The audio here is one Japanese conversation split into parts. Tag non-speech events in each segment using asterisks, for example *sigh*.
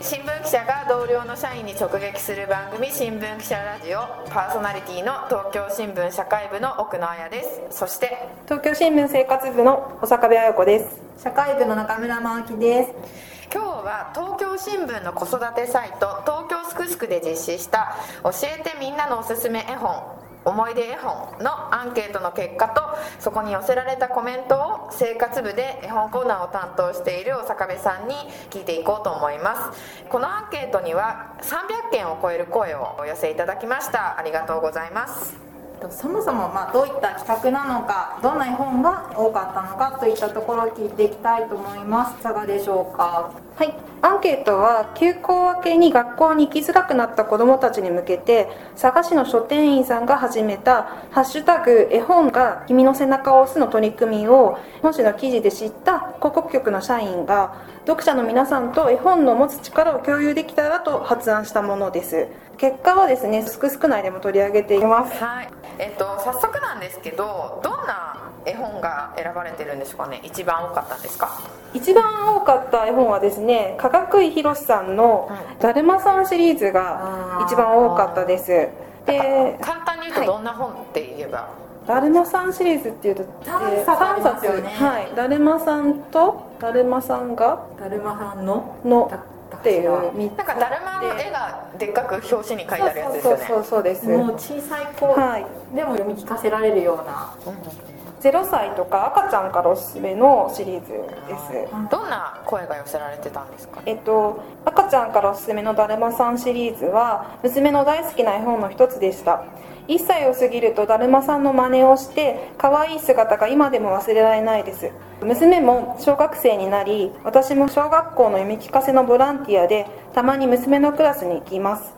新聞記者が同僚の社員に直撃する番組新聞記者ラジオ。パーソナリティの東京新聞社会部の奥野彩です。そして東京新聞生活部の小坂部彩子です。社会部の中村真希です。今日は東京新聞の子育てサイト東京すくすくで実施した教えてみんなのおすすめ絵本思い出絵本のアンケートの結果とそこに寄せられたコメントを生活部で絵本コーナーを担当している坂部さんに聞いていこうと思います。このアンケートには300件を超える声をお寄せいただきました。ありがとうございます。そもそもまどういった企画なのかどんな絵本が多かったのかといったところを聞いていきたいと思います。いかがでしょうか？はい。アンケートは休校明けに学校に行きづらくなった子どもたちに向けて佐賀市の書店員さんが始めた「ハッシュタグ絵本が君の背中を押す」の取り組みを本誌の記事で知った広告局の社員が読者の皆さんと絵本の持つ力を共有できたらと発案したものです。結果はですねすくすく内でも取り上げています。はい。えっと早速なんですけどどんな絵本が選ばれてるんでしょうかね？一番多かったんですか？一番多かった絵本はですね加賀久井宏さんの「だるまさん」シリーズが一番多かったです。で簡単に言うとどんな本って言えば、だるまさんシリーズっていうと3冊ね。はい。だるまさんとだるまさんがだるまさんののっていう。なんかだるまの絵がでっかく表紙に書いてあるやつですよね。そうそうそうです。もう小さい子。でも読み聞かせられるような、0歳とか赤ちゃんからおすすめのシリーズです。どんな声が寄せられてたんですか？えっと赤ちゃんからおすすめのだるまさんシリーズは娘の大好きな絵本の一つでした。1歳を過ぎるとだるまさんの真似をして可愛い姿が今でも忘れられないです娘も小学生になり私も小学校の読み聞かせのボランティアでたまに娘のクラスに行きます。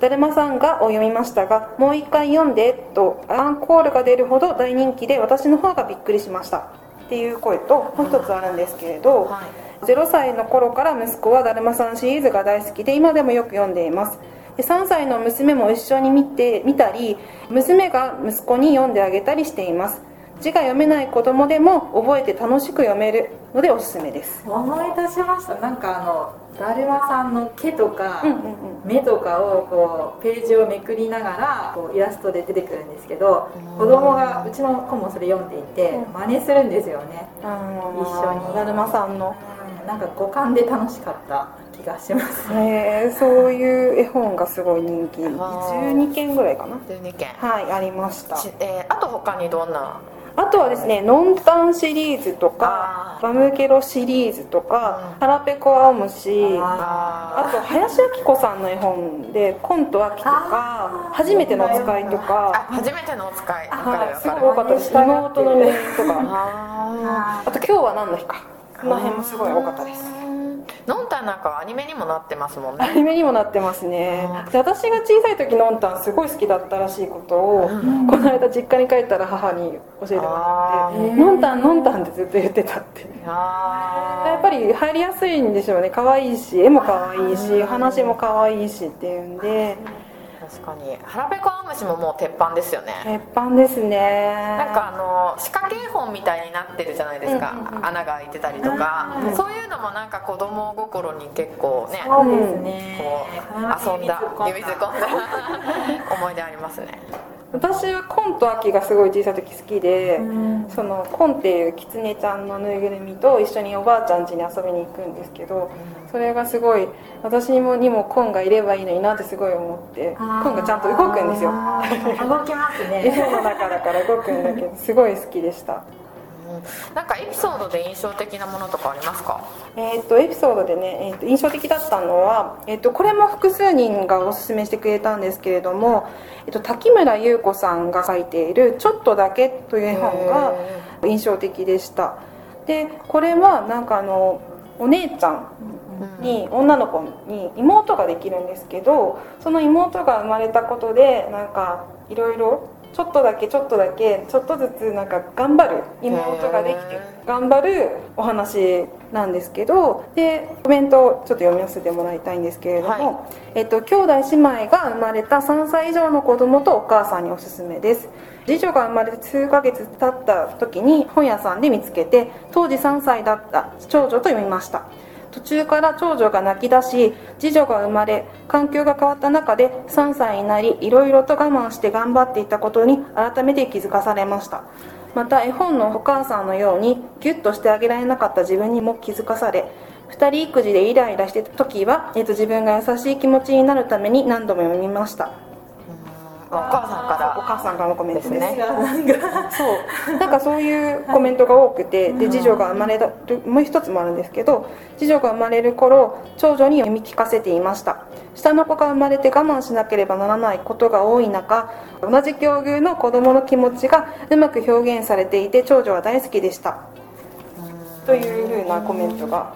だるまさんがを読みましたがもう一回読んでとアンコールが出るほど大人気で私の方がびっくりしました。っていう声ともう一つあるんですけれど、はい、0歳の頃から息子はだるまさんシリーズが大好きで今でもよく読んでいます。で3歳の娘も一緒に見て見たり娘が息子に読んであげたりしています字が読めない子供でも覚えて楽しく読めるのでおすすめです。思い出しました。なんかあのだるまさんの毛とか目とかをこうページをめくりながらこうイラストで出てくるんですけど子供がうちの子もそれ読んでいて真似するんですよね。一緒に。だるまさんの。なんか五感で楽しかった気がします。へえそういう絵本がすごい人気。12件ぐらいかな。12件。はいありました、えー、あと他にどんなあとはですねノンタンシリーズとかバムケロシリーズとか腹ペコ青虫あと林明子さんの絵本で「コント秋」とか「初めてのお使い」とか。初めてのお使い。はいすごい多かったです。妹の名とか。あと「今日は何の日か」この辺もすごい多かったですのんたんなんかはアニメにもなってますもんね。アニメにもなってますね。で私が小さい時のんたんすごい好きだったらしいことを、うん、この間実家に帰ったら母に教えてもらって「のんたんのんたん」ってずっと言ってたってやっぱり入りやすいんでしょうね。可愛いし絵も可愛いし話も可愛いしっていうんで確かに。腹ペコアムシももう鉄板ですよね。鉄板ですね。なんかあの仕掛け本みたいになってるじゃないですか、うんうんうん、穴が開いてたりとか、うん、そういうのもなんか子供心に結構ねそうですね。こう遊んだ指突っ込んだ *laughs* 思い出ありますね私はコンと秋がすごい小さい時好きで、うん、そのコンっていうキツネちゃんのぬいぐるみと一緒におばあちゃん家に遊びに行くんですけど、うん、それがすごい私にもにもコンがいればいいのになってすごい思ってコンがちゃんと動くんですよ。動きますね。絵の中だから動くんだけどすごい好きでしたなんかエピソードで印象的なものとかありますか？えっ、とエピソードでね、えー、と印象的だったのは、えー、とこれも複数人がおすすめしてくれたんですけれども、えー、と滝村優子さんが書いている「ちょっとだけ」という絵本が印象的でした。でこれはなんかあのお姉ちゃんに女の子に妹ができるんですけどその妹が生まれたことでなんかいろいろちょっとだけちょっとだけちょっとずつなんか頑張る妹ができて頑張るお話なんですけどでコメントをちょっと読み寄せてもらいたいんですけれども、はい、えっと、兄弟姉妹が生まれた3歳以上の子供とお母さんにおすすめです。次女が生まれて数ヶ月経った時に本屋さんで見つけて当時3歳だった長女と読みました途中から長女が泣き出し次女が生まれ環境が変わった中で3歳になりいろいろと我慢して頑張っていたことに改めて気づかされました。また絵本のお母さんのようにギュッとしてあげられなかった自分にも気づかされ2人育児でイライラしてた時は、えっと、自分が優しい気持ちになるために何度も読みました。お母さんから。お母さんからのコメントですね。そう。なんかそういうコメントが多くてで次女が生まれたもう一つもあるんですけど次女が生まれる頃長女に読み聞かせていました。下の子が生まれて我慢しなければならないことが多い中同じ境遇の子供の気持ちがうまく表現されていて長女は大好きでした。というふうなコメントが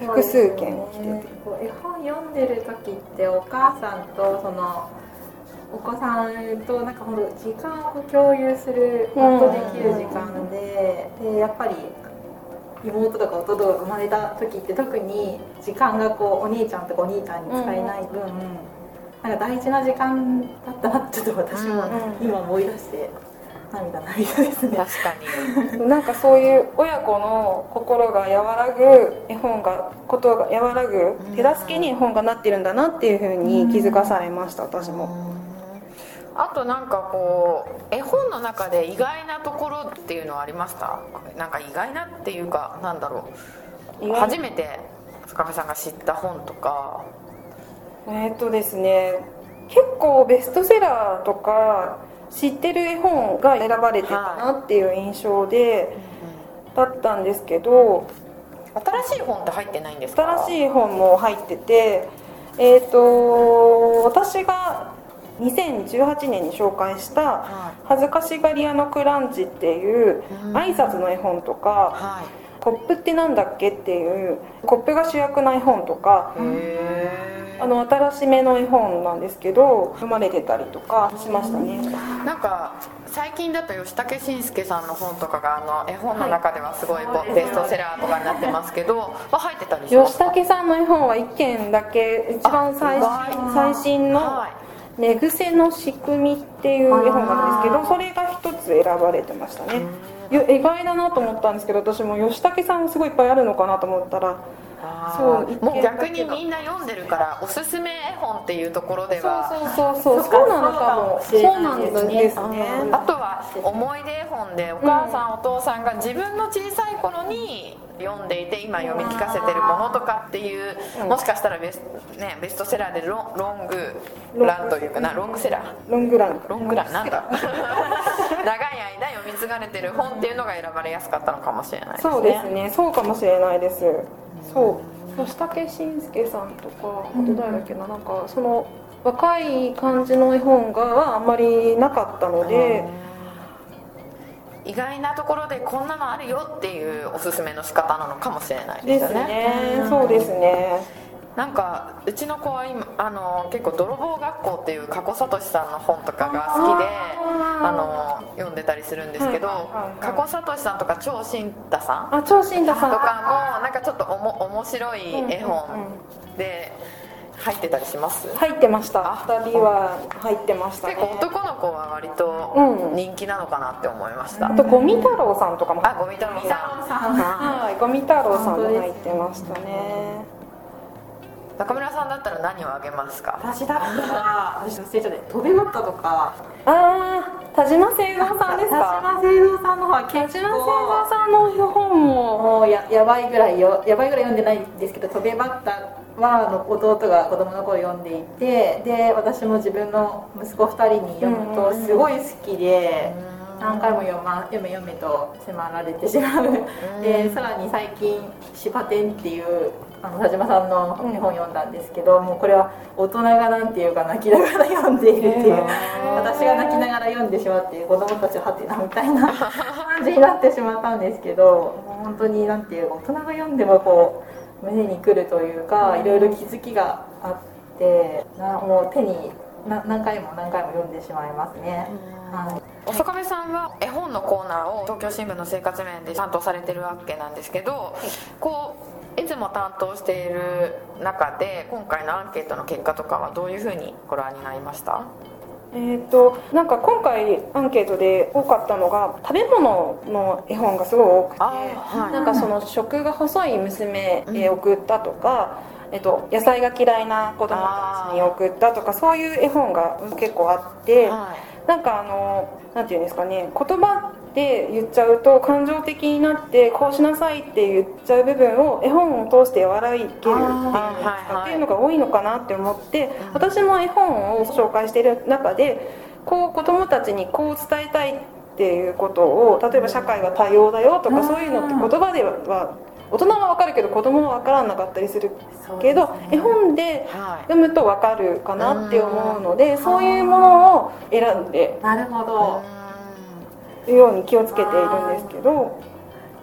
複数件来てて。絵本読んでる時ってお母さんとそのお子さんとなんかほんと時間を共有するほっとできる時間で,、でやっぱり妹とか弟が生まれた時って特に時間がこうお兄ちゃんとかお兄ちゃんに使えない分、なんか大事な時間だったなってちょっと私もうん。今思い出して涙涙ですね。確かに。*laughs* なんかそういう親子の心が和らぐ絵本がことが和らぐ手助けに絵本がなってるんだなっていうふうに気づかされました私もあとなんかこう絵本の中で意外なところっていうのはありました？なんか意外なっていうかなんだろう。初めて深見さんが知った本とか。えーっとですね結構ベストセラーとか知ってる絵本が選ばれてたなっていう印象で、だったんですけど新しい本って入ってないんですか？新しい本も入っててえーっと私が2018年に紹介したは「恥ずかしがり屋のクランチ」っていううん。挨拶の絵本といかは「コップってなんだっけ?」っていうコップが主役な絵本とかあの新しめの絵本なんですけど読まれてたりとかしましたね。なんか最近だと吉武慎介さんの本とかがあの絵本の中ではすごいベストセラーとかになってますけどは入ってたりします吉武さんの絵本は1件だけ一番最あ新最新のは「寝癖の仕組み」っていう絵本があるんですけどそれが一つ選ばれてましたね。よ意外だなと思ったんですけど私も吉武さんすごいいっぱいあるのかなと思ったらあそうー。もう逆にみんな読んでるからおすすめ絵本っていうところでは。そうそうそうそう。なのかもそうそうかもしれなんですね。あとは思い出絵本でお母さん、お父さんが自分の小さい頃に読んでいて今読み聞かせてるものとかっていう、うん。もしかしたらベス,、ね、ベストセラーでロンロングランというかなロングセラー。ロングランロングランなんだ *laughs* 長い間読み継がれてる本っていうのが選ばれやすかったのかもしれないですね。そうですね。そうかもしれないです。そう吉武慎介さんとかあと誰だっけななんかその若い感じの絵本がはあんまりなかったので意外なところでこんなのあるよっていうおすすめの仕方なのかもしれないでですすよね。ね。そうですねなんかうちの子は今あの結構「泥棒学校」っていう加古聡さんの本とかが好きであの読んでたりするんですけど加古聡さんとか長新太さんあ長新田さん。とかもなんかちょっとおも面白い絵本で入ってたりします？入ってました。あ2人は入ってましたね。結構男の子は割とうん。人気なのかなって思いました、あとゴミ太郎さんとかもあゴミ太郎さん。はいゴミ太郎さんも入ってましたね中村さんだったら何をあげますか？私だったら私忘れちゃって飛びバッタとか。ああ田島聖三さんですか？田島聖三さんの方は田結島聖構三さんの本もも。うややばいぐらいよやばいぐらい読んでないんですけど「飛べバッタ」はあの弟が子供の頃読んでいてで私も自分の息子2人に読むとすごい好きで何回も読,、ま、読め読めと迫られてしまう。でさらに最近「芝天」っていうあの田島さんの絵本読んだんですけど、もうこれは大人がなんていうか泣きながら読んでいるっていう私が泣きながら読んでしまって子供たちははてなみたいな *laughs* 感じになってしまったんですけどもう本当になんていうか大人が読んでもこう胸にくるというかいろいろ気づきがあってなもう手にな何回も何回も読んでしまいますね。はい。おそかべさんは絵本のコーナーを東京新聞の生活面で担当されてるわけなんですけど、こういつも担当している中で今回のアンケートの結果とかはどういうふうにご覧になりました？えーと、なんか今回アンケートで多かったのが食べ物の絵本がすごい多くて、はい、なんかその食が細い娘へ送ったとか、うん、えっと、野菜が嫌いな子供たちに送ったとかそういう絵本が結構あって、はい、なんかあのなんていうんですかね言葉で言っちゃうと感情的になってこうしなさいって言っちゃう部分を絵本を通して和らげるっていうっていうのが多いのかなって思って私も絵本を紹介している中でこう子どもたちにこう伝えたいっていうことを例えば社会は多様だよとかそういうのって言葉では大人は分かるけど子供は分からなかったりするけど、ね、絵本で読むと分かるかなって思うので、そういうものを選んで。なるほどいうように気をつけているんですけど。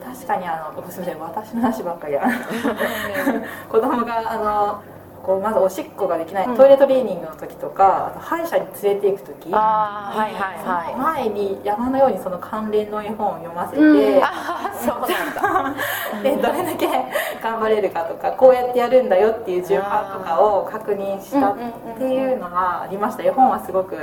確かにあのすみません私の話ばっかりや。*laughs* 子供があのこうまずおしっこができない、うん、トイレトレーニングの時とかあと歯医者に連れて行く時。はいはいはい、前に山のようにその関連の絵本を読ませて、うん、*laughs* あそうなんだ。*laughs* でどれだけ頑張れるかとかこうやってやるんだよっていう順番とかを確認したっていうのがありました。絵本はすごく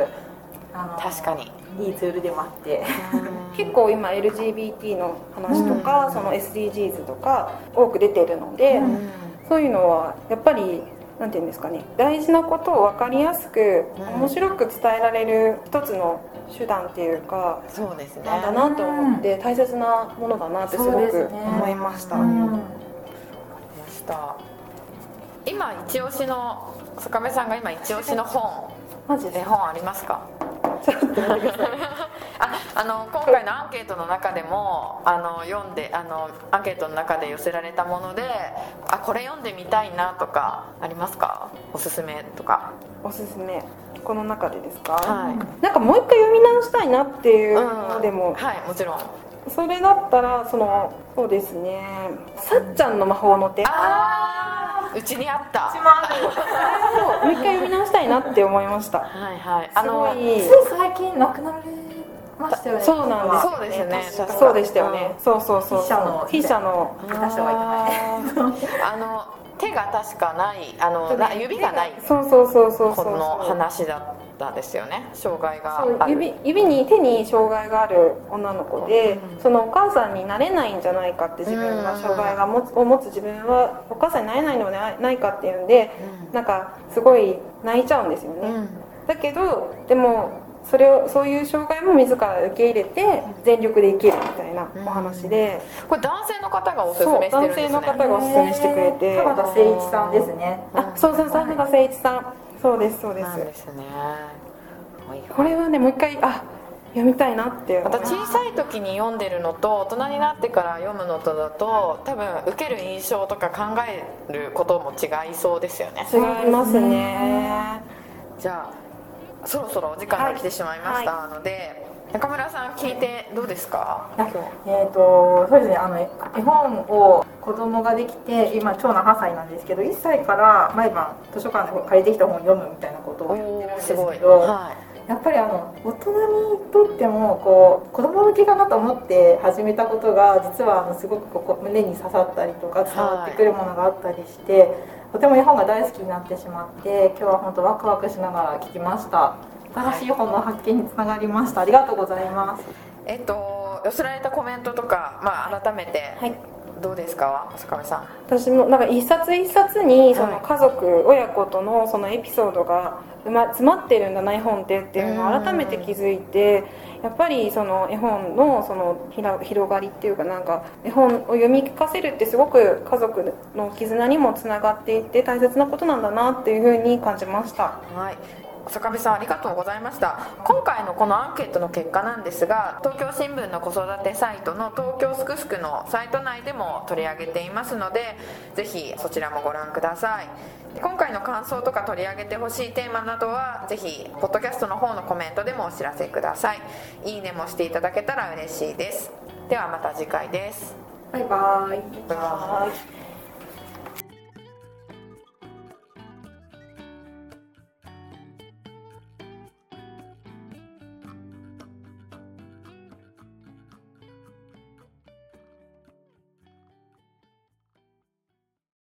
あの確かに。いいツールでもあって。*laughs* 結構今 LGBT の話とか、うん、その SDGs とか多く出てるので、うん、そういうのはやっぱりなんていうんですかね大事なことを分かりやすく、うん、面白く伝えられる一つの手段っていうかそうですね。なんだなと思って、大切なものだなってすごく思いました。ね、した。今一押しの坂部さんが今一押しの本。マジで本ありますか？ああの今回のアンケートの中でもあの読んであのアンケートの中で寄せられたものであこれ読んでみたいなとかありますか？おすすめとか。おすすめ。この中でですか、はい、なんかもう一回読み直したいなっていうのでも、うん、はいもちろん。それだったらそのそうですね。さっちゃんの魔法の手。ああうちにあった。もう一回読み直したいなって思いました。はいはい。あのつい。最近亡くなられましたよね。そうなんです。そうですね。そうでしたよね。そうそうそう筆者の筆者の。出した方がいい。あの手が確かない。あの指がない。そうそうそうそうこの話だったんですよね障害がある。指指に手に障害がある女の子で、うん、そのお母さんになれないんじゃないかって自分が障害が持つを持つ自分はお母さんになれないのではないかっていうんで、うん、なんかすごい泣いちゃうんですよね、うん、だけどでもそれをそういう障害も自ら受け入れて全力で生きるみたいなお話で、うん、これ男性の方がおすすめしてるんです、ね、男性の方がおすすめしてくれて。田畑誠一さんですね。あそうそう田畑誠一さんそうですそうです。ですね。これはねもう一回あ読みたいなって。また小さい時に読んでるのと大人になってから読むのとだと多分受ける印象とか考えることも違いそうですよね。違いますね。じゃあそろそろお時間が来てしまいましたので、中村さん聞いてどうですか？えっ、ー、とそうですねあの絵本を子供ができて今長男8歳なんですけど1歳から毎晩図書館で借りてきた本を読むみたいなことを言ってるんですけど、はい、やっぱりあの大人にとってもこう子供向けかなと思って始めたことが実はあのすごくここ胸に刺さったりとか伝わってくるものがあったりして。はいとても絵本が大好きになってしまって今日は本当ワクワクしながら聞きました新しい本の発見につながりました。ありがとうございます。えっと寄せられたコメントとか、まあ、改めて、はい、どうですか？坂上さん。私もなんか一冊一冊にその家族、はい、親子とのそのエピソードが詰まってるんだな絵本ってっていうのを改めて気づいてやっぱりその絵本のその広がりっていうかなんか絵本を読み聞かせるってすごく家族の絆にもつながっていって大切なことなんだなっていうふうに感じました。はい坂部さんありがとうございました。今回のこのアンケートの結果なんですが東京新聞の子育てサイトの東京すくすくのサイト内でも取り上げていますのでぜひそちらもご覧ください。今回の感想とか取り上げてほしいテーマなどはぜひポッドキャストの方のコメントでもお知らせください。いいねもしていただけたら嬉しいです。ではまた次回です。バイバイ。バイバイ